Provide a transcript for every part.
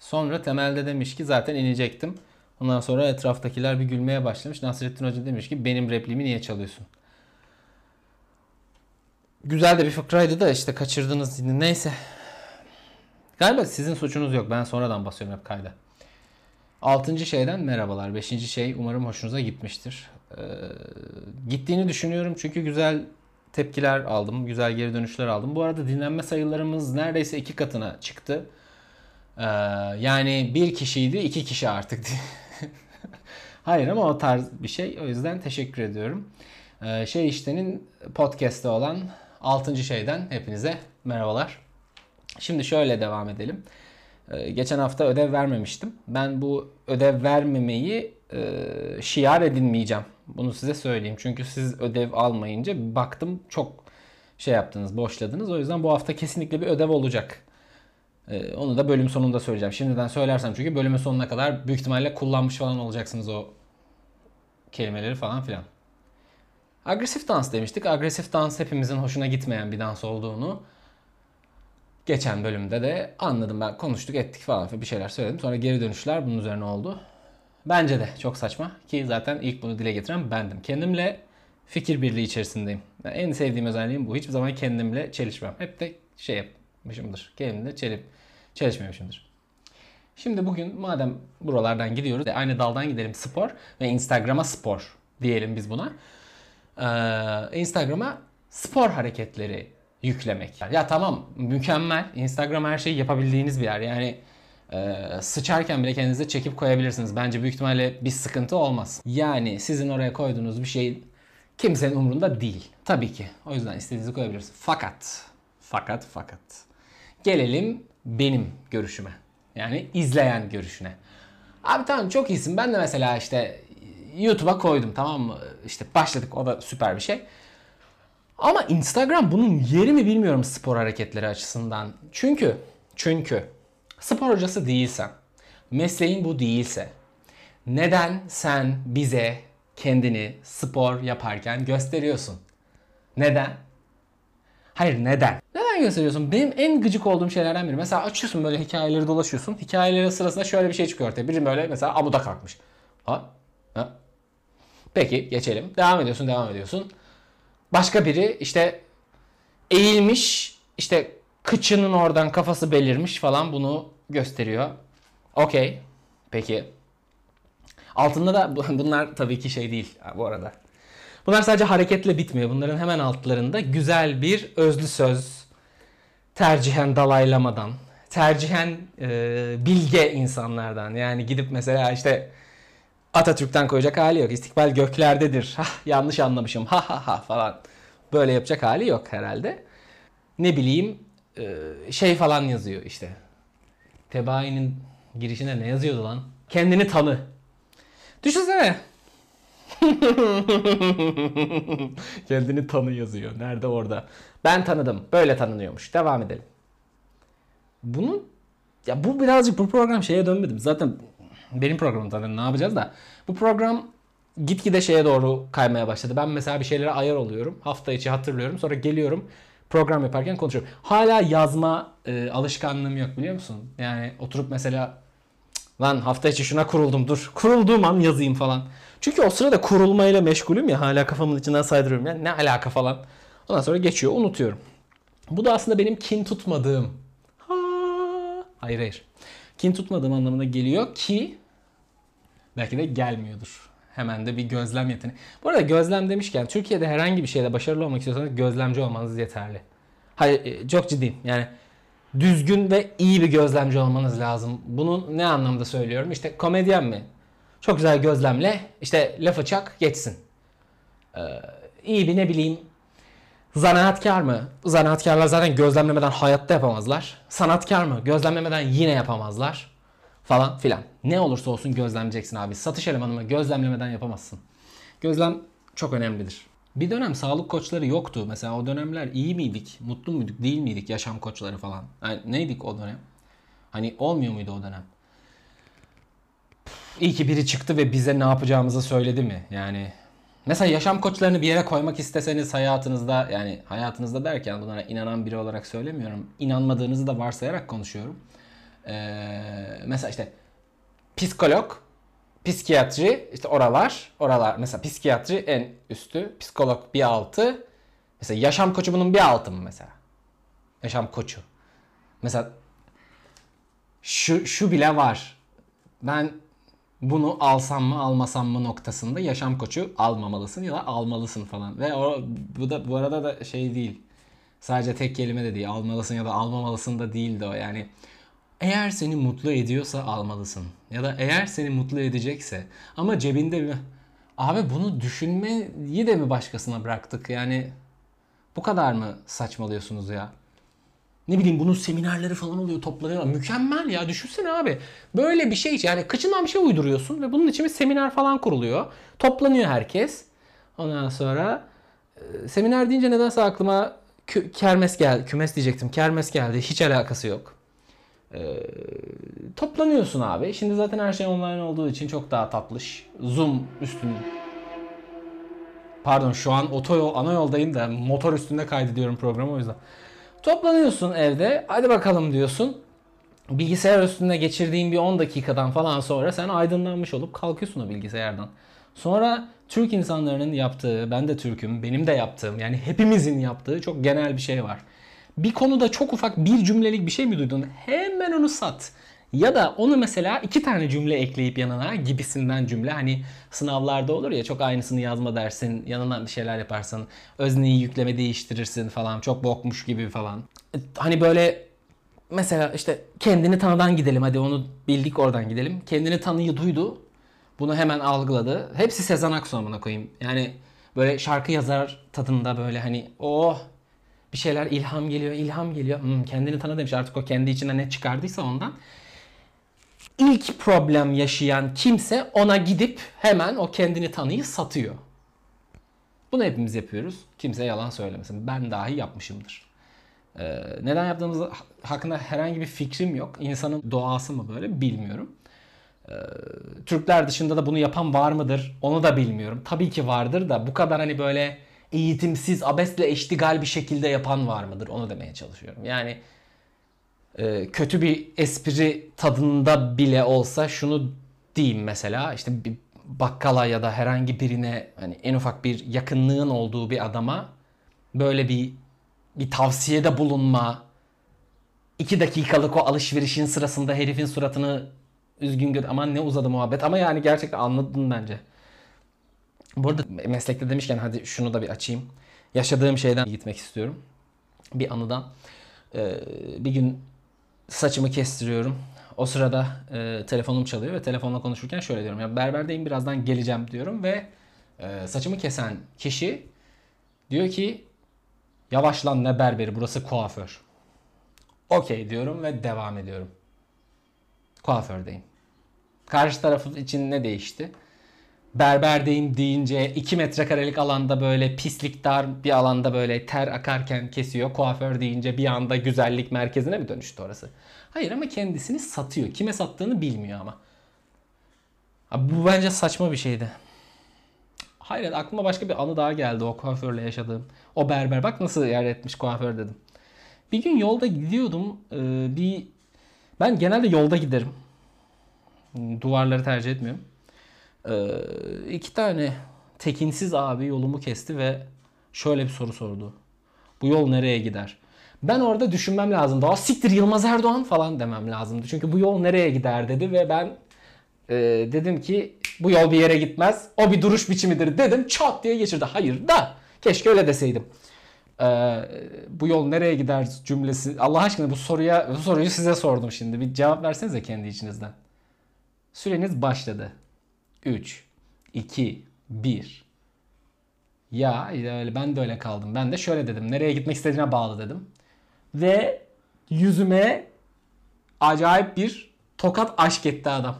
Sonra temelde demiş ki zaten inecektim. Ondan sonra etraftakiler bir gülmeye başlamış. Nasrettin Hoca demiş ki benim repliğimi niye çalıyorsun? Güzel de bir fıkraydı da işte kaçırdınız. Neyse. Galiba sizin suçunuz yok. Ben sonradan basıyorum hep kayda. Altıncı şeyden merhabalar. Beşinci şey umarım hoşunuza gitmiştir. Ee, gittiğini düşünüyorum çünkü güzel tepkiler aldım. Güzel geri dönüşler aldım. Bu arada dinlenme sayılarımız neredeyse iki katına çıktı. Ee, yani bir kişiydi iki kişi artık. Hayır ama o tarz bir şey. O yüzden teşekkür ediyorum. Ee, şey iştenin podcast'te olan 6. şeyden hepinize merhabalar. Şimdi şöyle devam edelim. Ee, geçen hafta ödev vermemiştim. Ben bu ödev vermemeyi e, şiar edinmeyeceğim. Bunu size söyleyeyim. Çünkü siz ödev almayınca baktım çok şey yaptınız, boşladınız. O yüzden bu hafta kesinlikle bir ödev olacak. Ee, onu da bölüm sonunda söyleyeceğim. Şimdiden söylersem çünkü bölümün sonuna kadar büyük ihtimalle kullanmış falan olacaksınız o kelimeleri falan filan. Agresif dans demiştik. Agresif dans hepimizin hoşuna gitmeyen bir dans olduğunu geçen bölümde de anladım ben. Konuştuk ettik falan bir şeyler söyledim. Sonra geri dönüşler bunun üzerine oldu. Bence de çok saçma ki zaten ilk bunu dile getiren bendim. Kendimle fikir birliği içerisindeyim. Yani en sevdiğim özelliğim bu. Hiçbir zaman kendimle çelişmem. Hep de şey yapmışımdır. Kendimle çelip çelişmemişimdir. Şimdi bugün madem buralardan gidiyoruz aynı daldan gidelim spor ve Instagram'a spor diyelim biz buna. Ee, Instagram'a spor hareketleri yüklemek. Ya tamam mükemmel. Instagram her şeyi yapabildiğiniz bir yer. Yani e, sıçarken bile kendinize çekip koyabilirsiniz. Bence büyük ihtimalle bir sıkıntı olmaz. Yani sizin oraya koyduğunuz bir şey kimsenin umurunda değil. Tabii ki. O yüzden istediğinizi koyabilirsiniz. Fakat, fakat, fakat. Gelelim benim görüşüme. Yani izleyen görüşüne. Abi tamam çok iyisin. Ben de mesela işte YouTube'a koydum tamam mı? İşte başladık o da süper bir şey. Ama Instagram bunun yeri mi bilmiyorum spor hareketleri açısından. Çünkü çünkü spor hocası değilsen, mesleğin bu değilse neden sen bize kendini spor yaparken gösteriyorsun? Neden? Hayır neden? Neden gösteriyorsun? Benim en gıcık olduğum şeylerden biri. Mesela açıyorsun böyle hikayeleri dolaşıyorsun. Hikayeleri sırasında şöyle bir şey çıkıyor ortaya. Biri böyle mesela amuda kalkmış. Ha? Ha? Peki geçelim. Devam ediyorsun, devam ediyorsun. Başka biri işte eğilmiş, işte kıçının oradan kafası belirmiş falan bunu gösteriyor. Okey. Peki. Altında da bunlar tabii ki şey değil bu arada. Bunlar sadece hareketle bitmiyor. Bunların hemen altlarında güzel bir özlü söz tercihen dalaylamadan, tercihen e, bilge insanlardan. Yani gidip mesela işte Atatürk'ten koyacak hali yok. İstikbal göklerdedir. Hah, yanlış anlamışım. Ha ha ha falan. Böyle yapacak hali yok herhalde. Ne bileyim e, şey falan yazıyor işte. Tebai'nin girişine ne yazıyordu lan? Kendini tanı. Düşünsene. Kendini tanı yazıyor. Nerede orada? Ben tanıdım. Böyle tanınıyormuş. Devam edelim. Bunu ya bu birazcık bu program şeye dönmedim. Zaten benim programım zaten ne yapacağız da. Bu program gitgide şeye doğru kaymaya başladı. Ben mesela bir şeylere ayar oluyorum. Hafta içi hatırlıyorum. Sonra geliyorum program yaparken konuşuyorum. Hala yazma e, alışkanlığım yok biliyor musun? Yani oturup mesela lan hafta içi şuna kuruldum dur. Kurulduğum an yazayım falan. Çünkü o sırada kurulmayla meşgulüm ya hala kafamın içinden saydırıyorum. Yani ne alaka falan. Ondan sonra geçiyor unutuyorum. Bu da aslında benim kin tutmadığım. Ha, hayır hayır. Kin tutmadığım anlamına geliyor ki belki de gelmiyordur. Hemen de bir gözlem yeteneği. Bu arada gözlem demişken Türkiye'de herhangi bir şeyde başarılı olmak istiyorsanız gözlemci olmanız yeterli. Hayır e, çok ciddiyim. Yani düzgün ve iyi bir gözlemci olmanız lazım. Bunu ne anlamda söylüyorum? İşte komedyen mi? Çok güzel gözlemle işte lafı çak geçsin. Ee, iyi bir ne bileyim zanaatkar mı? Zanaatkarlar zaten gözlemlemeden hayatta yapamazlar. Sanatkar mı? Gözlemlemeden yine yapamazlar. Falan filan. Ne olursa olsun gözlemleyeceksin abi. Satış elemanı mı? Gözlemlemeden yapamazsın. Gözlem çok önemlidir. Bir dönem sağlık koçları yoktu. Mesela o dönemler iyi miydik? Mutlu muyduk? Değil miydik? Yaşam koçları falan. Yani neydik o dönem? Hani olmuyor muydu o dönem? İyi ki biri çıktı ve bize ne yapacağımızı söyledi mi? Yani mesela yaşam koçlarını bir yere koymak isteseniz hayatınızda yani hayatınızda derken bunlara inanan biri olarak söylemiyorum. İnanmadığınızı da varsayarak konuşuyorum. Ee, mesela işte psikolog, psikiyatri işte oralar, oralar mesela psikiyatri en üstü, psikolog bir altı. Mesela yaşam koçu bunun bir altı mı mesela? Yaşam koçu. Mesela şu şu bile var. Ben bunu alsam mı almasam mı noktasında yaşam koçu almamalısın ya da almalısın falan. Ve o, bu da bu arada da şey değil. Sadece tek kelime de değil. Almalısın ya da almamalısın da değildi o. Yani eğer seni mutlu ediyorsa almalısın. Ya da eğer seni mutlu edecekse ama cebinde bir abi bunu düşünmeyi de mi başkasına bıraktık? Yani bu kadar mı saçmalıyorsunuz ya? Ne bileyim bunun seminerleri falan oluyor toplanıyor. Mükemmel ya düşünsene abi. Böyle bir şey yani kıçından bir şey uyduruyorsun ve bunun için bir seminer falan kuruluyor. Toplanıyor herkes. Ondan sonra e, seminer deyince nedense aklıma kermes geldi. Kümes diyecektim. Kermes geldi. Hiç alakası yok. Ee, toplanıyorsun abi. Şimdi zaten her şey online olduğu için çok daha tatlış. Zoom üstün. Pardon şu an otoyol, ana yoldayım da motor üstünde kaydediyorum programı o yüzden. Toplanıyorsun evde. Hadi bakalım diyorsun. Bilgisayar üstünde geçirdiğin bir 10 dakikadan falan sonra sen aydınlanmış olup kalkıyorsun o bilgisayardan. Sonra Türk insanların yaptığı, ben de Türk'üm, benim de yaptığım yani hepimizin yaptığı çok genel bir şey var. Bir konuda çok ufak bir cümlelik bir şey mi duydun? Hemen onu sat. Ya da onu mesela iki tane cümle ekleyip yanına gibisinden cümle. Hani sınavlarda olur ya çok aynısını yazma dersin. Yanına bir şeyler yaparsın. Özneyi yükleme değiştirirsin falan. Çok bokmuş gibi falan. Hani böyle mesela işte kendini tanıdan gidelim. Hadi onu bildik oradan gidelim. Kendini tanıyı duydu. Bunu hemen algıladı. Hepsi Sezen Aksu koyayım. Yani böyle şarkı yazar tadında böyle hani oh bir şeyler ilham geliyor, ilham geliyor. Hmm, kendini tanı demiş artık o kendi içinden ne çıkardıysa ondan. İlk problem yaşayan kimse ona gidip hemen o kendini tanıyı satıyor. Bunu hepimiz yapıyoruz. Kimse yalan söylemesin. Ben dahi yapmışımdır. Ee, neden yaptığımız hakkında herhangi bir fikrim yok. İnsanın doğası mı böyle bilmiyorum. Ee, Türkler dışında da bunu yapan var mıdır? Onu da bilmiyorum. Tabii ki vardır da bu kadar hani böyle eğitimsiz, abesle eştigal bir şekilde yapan var mıdır? Onu demeye çalışıyorum. Yani e, kötü bir espri tadında bile olsa şunu diyeyim mesela işte bir bakkala ya da herhangi birine hani en ufak bir yakınlığın olduğu bir adama böyle bir bir tavsiyede bulunma iki dakikalık o alışverişin sırasında herifin suratını üzgün gör aman ne uzadı muhabbet ama yani gerçekten anladın bence. Bu arada meslekte demişken hadi şunu da bir açayım. Yaşadığım şeyden gitmek istiyorum. Bir anıdan. Ee, bir gün saçımı kestiriyorum. O sırada e, telefonum çalıyor ve telefonla konuşurken şöyle diyorum. Ya berberdeyim birazdan geleceğim diyorum ve e, saçımı kesen kişi diyor ki yavaş lan ne berberi burası kuaför. Okey diyorum ve devam ediyorum. Kuafördeyim. Karşı tarafın için ne değişti? Berberdeyim deyince 2 metrekarelik alanda böyle pislik dar bir alanda böyle ter akarken kesiyor. Kuaför deyince bir anda güzellik merkezine mi dönüştü orası? Hayır ama kendisini satıyor. Kime sattığını bilmiyor ama. Abi bu bence saçma bir şeydi. Hayır aklıma başka bir anı daha geldi o kuaförle yaşadığım. O berber bak nasıl yer etmiş kuaför dedim. Bir gün yolda gidiyordum. Bir ben genelde yolda giderim. Duvarları tercih etmiyorum. Ee, iki tane tekinsiz abi yolumu kesti ve şöyle bir soru sordu. Bu yol nereye gider? Ben orada düşünmem lazım. Daha siktir Yılmaz Erdoğan falan demem lazımdı. Çünkü bu yol nereye gider dedi ve ben e, dedim ki bu yol bir yere gitmez. O bir duruş biçimidir dedim. Çat diye geçirdi. Hayır da keşke öyle deseydim. Ee, bu yol nereye gider cümlesi. Allah aşkına bu soruya bu soruyu size sordum şimdi. Bir cevap versenize kendi içinizden. Süreniz başladı. 3, 2, 1. Ya öyle ben de öyle kaldım. Ben de şöyle dedim. Nereye gitmek istediğine bağlı dedim. Ve yüzüme acayip bir tokat aşk etti adam.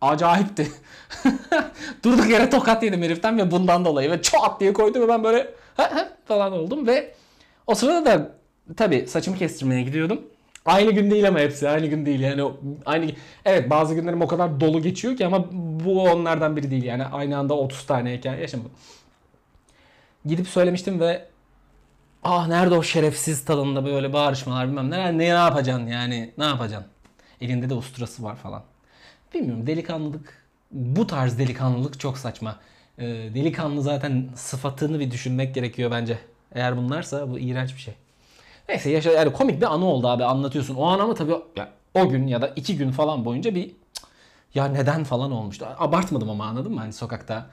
Acayipti. Durduk yere tokat yedim heriften ve bundan dolayı. Ve çat diye koydu ve ben böyle falan oldum. Ve o sırada da tabii saçımı kestirmeye gidiyordum. Aynı gün değil ama hepsi aynı gün değil yani aynı evet bazı günlerim o kadar dolu geçiyor ki ama bu onlardan biri değil yani aynı anda 30 tane hikaye yaşamadım. Gidip söylemiştim ve ah nerede o şerefsiz tadında böyle bağırışmalar bilmem neler ne, ne yapacaksın yani ne yapacaksın. Elinde de usturası var falan. Bilmiyorum delikanlılık bu tarz delikanlılık çok saçma. Ee, delikanlı zaten sıfatını bir düşünmek gerekiyor bence. Eğer bunlarsa bu iğrenç bir şey. Neyse yaşa yani komik bir anı oldu abi anlatıyorsun. O an ama tabii ya, o gün ya da iki gün falan boyunca bir "Cık, ya neden falan olmuştu. Abartmadım ama anladın mı? Hani sokakta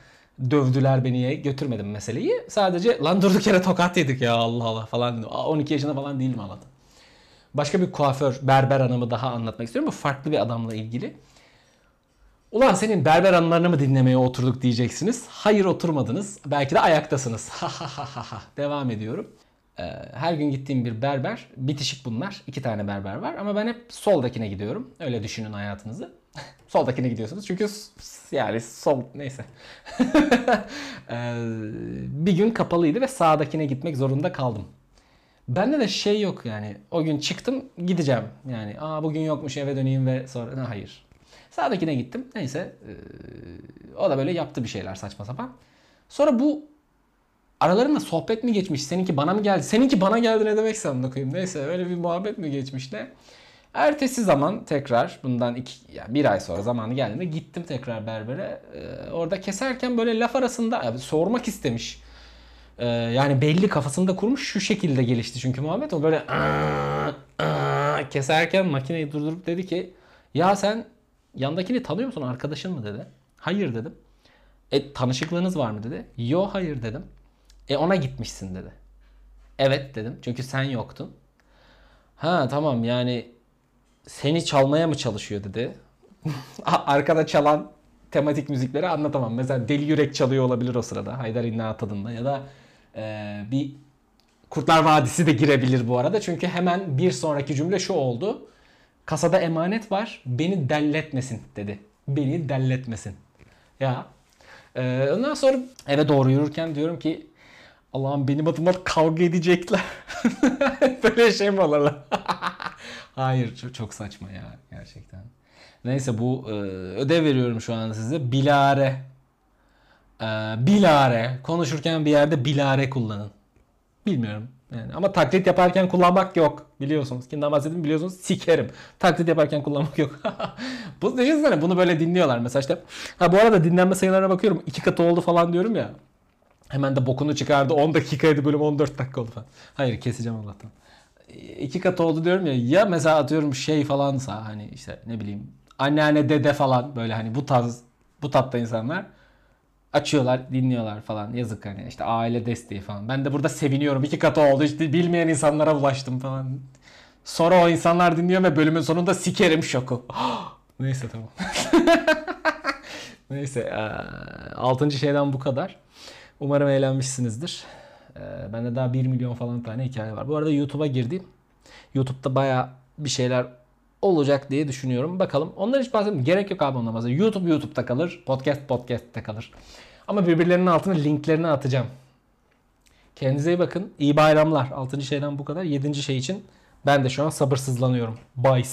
dövdüler beni götürmedim meseleyi. Sadece lan durduk yere tokat yedik ya Allah Allah falan. dedim. Aa, 12 yaşında falan değilim Allah'tan. Başka bir kuaför, berber anımı daha anlatmak istiyorum. Bu farklı bir adamla ilgili. Ulan senin berber anılarını mı dinlemeye oturduk diyeceksiniz. Hayır oturmadınız. Belki de ayaktasınız. Devam ediyorum. Ee, her gün gittiğim bir berber. Bitişik bunlar. İki tane berber var. Ama ben hep soldakine gidiyorum. Öyle düşünün hayatınızı. soldakine gidiyorsunuz. Çünkü yani sol neyse. Ee, bir gün kapalıydı ve sağdakine gitmek zorunda kaldım. Bende de şey yok yani. O gün çıktım gideceğim. Yani aa bugün yokmuş eve döneyim ve sonra Ha, hayır. Sağdakine gittim. Neyse. eee, o da böyle yaptı bir şeyler saçma sapan. Sonra bu aralarında sohbet mi geçmiş? Seninki bana mı geldi? Seninki bana geldi ne demekse amına koyayım. Neyse öyle bir muhabbet mi geçmiş ne? Ertesi zaman tekrar bundan iki, yani bir ay sonra zamanı geldiğinde gittim tekrar berbere. Eee, orada keserken böyle laf arasında yani sormak istemiş. Ee, yani belli kafasında kurmuş şu şekilde gelişti çünkü muhabbet o böyle "Aa, aa" keserken makineyi durdurup dedi ki ya sen yandakini tanıyor musun arkadaşın mı dedi. Hayır dedim. E tanışıklığınız var mı dedi. Yo hayır dedim. E ona gitmişsin dedi. Evet dedim çünkü sen yoktun. Ha tamam yani seni çalmaya mı çalışıyor dedi. Arkada çalan tematik müzikleri anlatamam. Mesela Deli Yürek çalıyor olabilir o sırada. Haydar İnna tadında ya da e, bir Kurtlar Vadisi de girebilir bu arada. Çünkü hemen bir sonraki cümle şu oldu. Kasada emanet var. Beni delletmesin dedi. Beni delletmesin. Ya. E, ondan sonra eve doğru yürürken diyorum ki Allah'ım benim adıma kavga edecekler. Böyle şey mi olur lan? Hayır çok, çok saçma ya gerçekten. Neyse bu e, ödev veriyorum şu an size. Bilare. E, bilare. Konuşurken bir yerde bilare kullanın. Bilmiyorum. Yani ama taklit yaparken kullanmak yok. Biliyorsunuz. Kimden bahsettiğimi biliyorsunuz. Sikerim. Taklit yaparken kullanmak yok. bu düşünsene bunu böyle dinliyorlar. Mesela işte ha bu arada dinlenme sayılarına bakıyorum. iki katı oldu falan diyorum ya. Hemen de bokunu çıkardı. 10 dakikaydı bölüm 14 dakika oldu falan. Hayır keseceğim Allah'tan. İki katı oldu diyorum ya. Ya mesela atıyorum şey falansa hani işte ne bileyim anneanne dede falan böyle hani bu tarz bu tatta insanlar açıyorlar dinliyorlar falan yazık hani işte aile desteği falan. Ben de burada seviniyorum iki katı oldu işte bilmeyen insanlara ulaştım falan. Sonra o insanlar dinliyor ve bölümün sonunda sikerim şoku. Neyse tamam. Neyse 6. şeyden bu kadar. Umarım eğlenmişsinizdir. Ee, Bende daha 1 milyon falan tane hikaye var. Bu arada YouTube'a girdim. YouTube'da baya bir şeyler olacak diye düşünüyorum. Bakalım. Onlar hiç bahsetmiyorum. Gerek yok abi bahsediyorum. YouTube YouTube'da kalır. Podcast podcast'te kalır. Ama birbirlerinin altına linklerini atacağım. Kendinize iyi bakın. İyi bayramlar. 6. şeyden bu kadar. 7. şey için ben de şu an sabırsızlanıyorum. Bye.